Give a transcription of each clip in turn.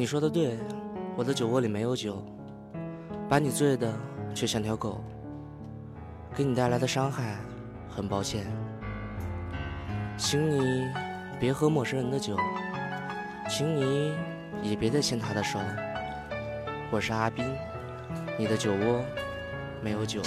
你说的对，我的酒窝里没有酒，把你醉的却像条狗，给你带来的伤害，很抱歉，请你别喝陌生人的酒，请你也别再牵他的手。我是阿斌，你的酒窝没有酒。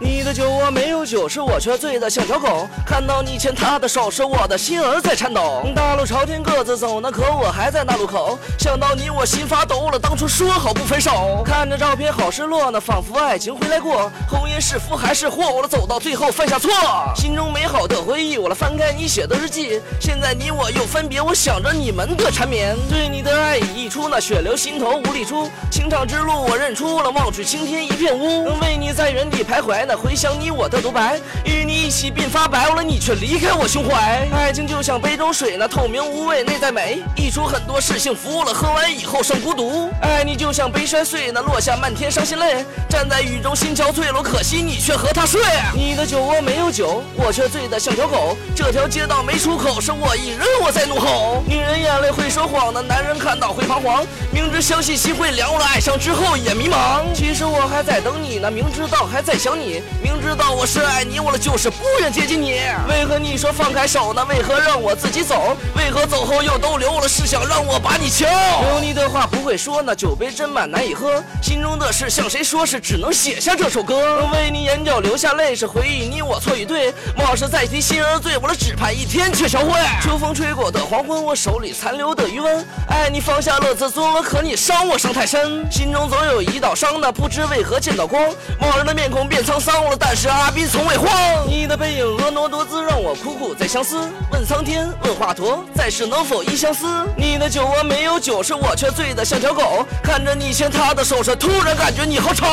你的酒窝没有酒，是我却醉得像条狗。看到你牵他的手，是我的心儿在颤抖。大路朝天各自走，那可我还在那路口。想到你，我心发抖了。当初说好不分手，看着照片好失落呢，仿佛爱情回来过。红颜是福还是祸？我走到最后犯下错，心中美好的回忆，我来翻开你写的日记。现在你我又分别，我想着你们的缠绵。对你的爱已溢出，那血流心头无力出。情场之路我认出了，望去青天一片乌。为你在原地徘徊。回想你我的独白，与你一起鬓发白了，你却离开我胸怀。爱情就像杯中水，那透明无味，内在美。溢出很多是幸福了，喝完以后剩孤独。爱你就像杯摔碎，那落下漫天伤心泪。站在雨中心憔悴了，可惜你却和他睡。你的酒窝没有酒，我却醉得像条狗。这条街道没出口，是我一人我在怒吼。女人眼泪会说谎，那男人看到会彷徨。明知相信心会凉了，爱上之后也迷茫。其实我还在等你呢，明知道还在想你。明知道我是爱你，我了就是不愿接近你。为何你说放开手呢？为何让我自己走？为何走后又都留了？是想让我把你求？留你的话不会说，那酒杯斟满难以喝。心中的事向谁说？是只能写下这首歌。为你眼角流下泪，是回忆你我错与对。往事再提心儿醉，我了只盼一天却销毁。秋风吹过的黄昏，我手里残留的余温。爱你放下了自尊，可你伤我伤太深。心中总有一道伤，那不知为何见到光。往日的面孔变沧桑了，但。是阿斌从未慌，你的背影婀娜多姿，让我苦苦在相思。问苍天，问华佗，在世能否一相思？你的酒窝没有酒，是我却醉得像条狗。看着你牵他的手时，突然感觉你好丑。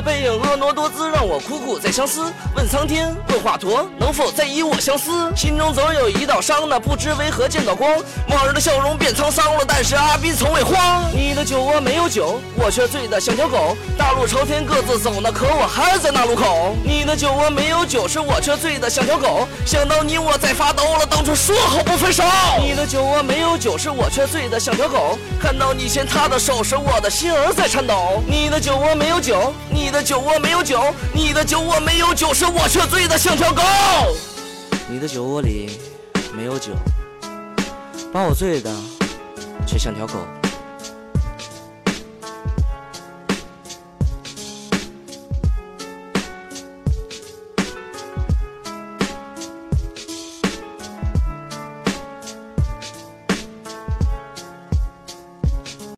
背影婀娜多姿，让我苦苦在相思。问苍天，问华佗，能否再与我相思？心中总有一道伤，那不知为何见到光。往日的笑容变沧桑了，但是阿斌从未慌。你的酒窝没有酒，我却醉得像条狗。大路朝天各自走，那可我还在那路口。你的酒窝没有酒，是我却醉得像条狗。想到你，我在发抖了。当初说好不分手。你的酒窝没有酒，是我却醉得像条狗。看到你牵他的手时，我的心儿在颤抖。你的酒窝没有酒，你你的酒窝没有酒，你的酒窝没有酒，是我却醉得像条狗。你的酒窝里没有酒，把我醉的却像条狗。